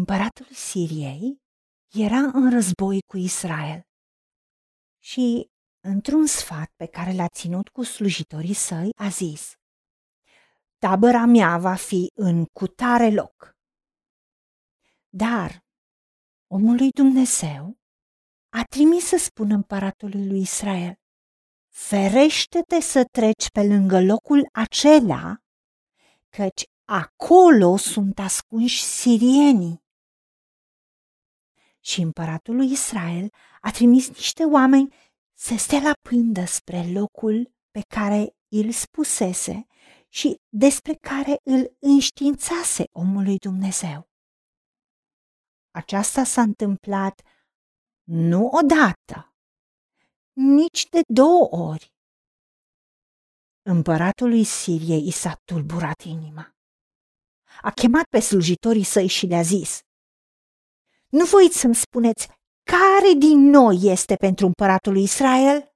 împăratul Siriei era în război cu Israel și, într-un sfat pe care l-a ținut cu slujitorii săi, a zis Tabăra mea va fi în cutare loc. Dar omul lui Dumnezeu a trimis să spună împăratului lui Israel Ferește-te să treci pe lângă locul acela, căci acolo sunt ascunși sirienii. Și împăratul lui Israel a trimis niște oameni să stea la pândă spre locul pe care îl spusese și despre care îl înștiințase omului Dumnezeu. Aceasta s-a întâmplat nu odată, nici de două ori. Împăratului Siriei i s-a tulburat inima. A chemat pe slujitorii săi și le-a zis, Nu voiți să-mi spuneți care din noi este pentru împăratul lui Israel?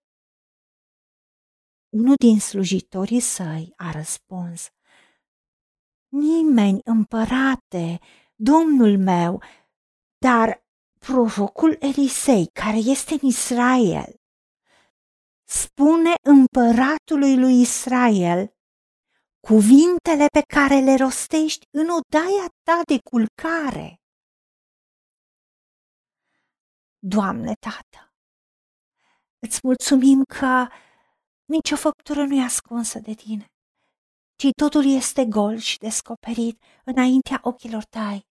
Unul din slujitorii săi a răspuns, Nimeni, împărate, domnul meu, dar prorocul Elisei, care este în Israel, spune împăratului lui Israel cuvintele pe care le rostești în odaia ta de culcare. Doamne, Tată, îți mulțumim că nicio făptură nu e ascunsă de tine, ci totul este gol și descoperit înaintea ochilor tăi.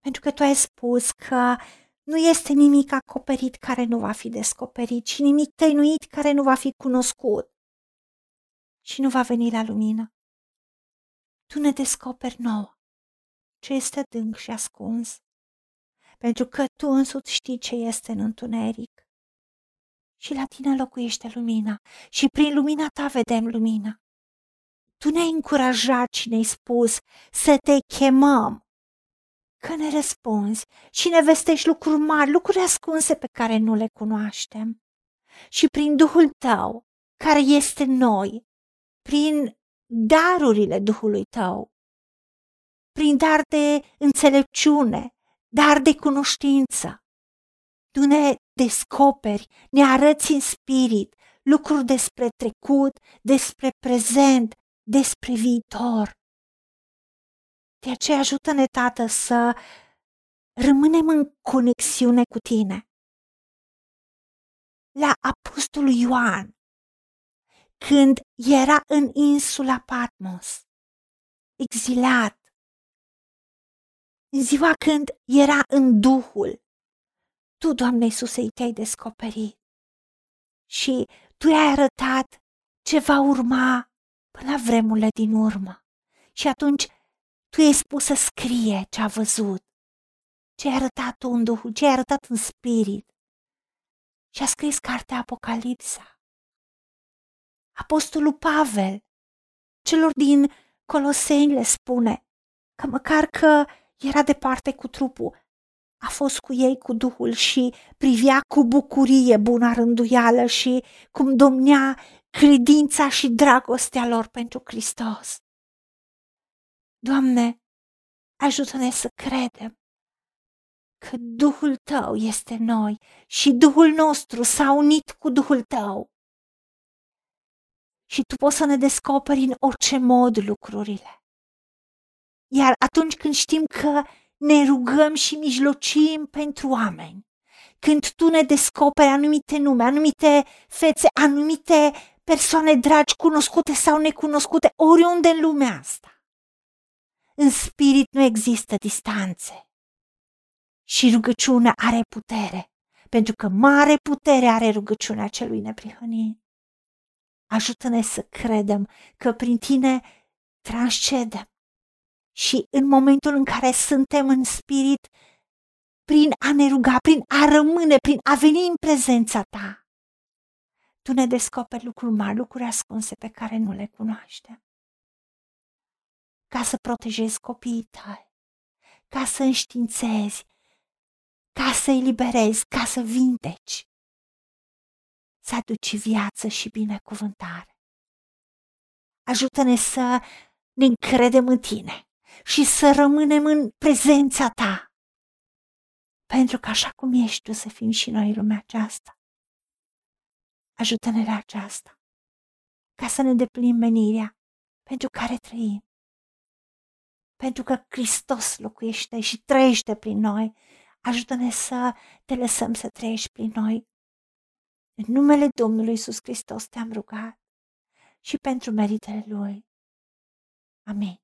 Pentru că tu ai spus că nu este nimic acoperit care nu va fi descoperit și nimic tăinuit care nu va fi cunoscut și nu va veni la lumină. Tu ne descoperi nouă ce este adânc și ascuns, pentru că tu însuți știi ce este în întuneric. Și la tine locuiește lumina și prin lumina ta vedem lumina. Tu ne-ai încurajat și ne-ai spus să te chemăm că ne răspunzi și ne vestești lucruri mari, lucruri ascunse pe care nu le cunoaștem. Și prin Duhul tău, care este noi, prin darurile Duhului tău, prin dar de înțelepciune, dar de cunoștință, tu ne descoperi, ne arăți în spirit lucruri despre trecut, despre prezent, despre viitor. De aceea ajută-ne, Tată, să rămânem în conexiune cu Tine. La Apostolul Ioan, când era în insula Patmos, exilat, în ziua când era în Duhul, Tu, Doamne Iisuse, te-ai descoperit și Tu i-ai arătat ce va urma până la vremurile din urmă. Și atunci tu ai spus să scrie ce a văzut, ce ai arătat tu în Duhul, ce ai arătat în Spirit. Și a scris cartea Apocalipsa. Apostolul Pavel, celor din Coloseni le spune că măcar că era departe cu trupul, a fost cu ei cu Duhul și privea cu bucurie buna rânduială și cum domnea credința și dragostea lor pentru Hristos. Doamne, ajută-ne să credem că Duhul Tău este noi și Duhul nostru s-a unit cu Duhul Tău. Și Tu poți să ne descoperi în orice mod lucrurile. Iar atunci când știm că ne rugăm și mijlocim pentru oameni, când Tu ne descoperi anumite nume, anumite fețe, anumite persoane dragi, cunoscute sau necunoscute, oriunde în lumea asta, în spirit nu există distanțe. Și rugăciunea are putere, pentru că mare putere are rugăciunea celui neprihănit. Ajută-ne să credem că prin tine transcedem și în momentul în care suntem în spirit, prin a ne ruga, prin a rămâne, prin a veni în prezența ta, tu ne descoperi lucruri mari, lucruri ascunse pe care nu le cunoaștem ca să protejezi copiii tăi, ca să înștiințezi, ca să eliberezi, ca să vindeci, să aduci viață și binecuvântare. Ajută-ne să ne încredem în tine, și să rămânem în prezența ta. Pentru că așa cum ești tu să fim și noi în lumea aceasta. Ajută-ne la aceasta, ca să ne deplinim menirea pentru care trăim. Pentru că Hristos locuiește și trăiește prin noi, ajută-ne să te lăsăm să trăiești prin noi. În numele Domnului Isus Hristos te-am rugat și pentru meritele Lui. Amin.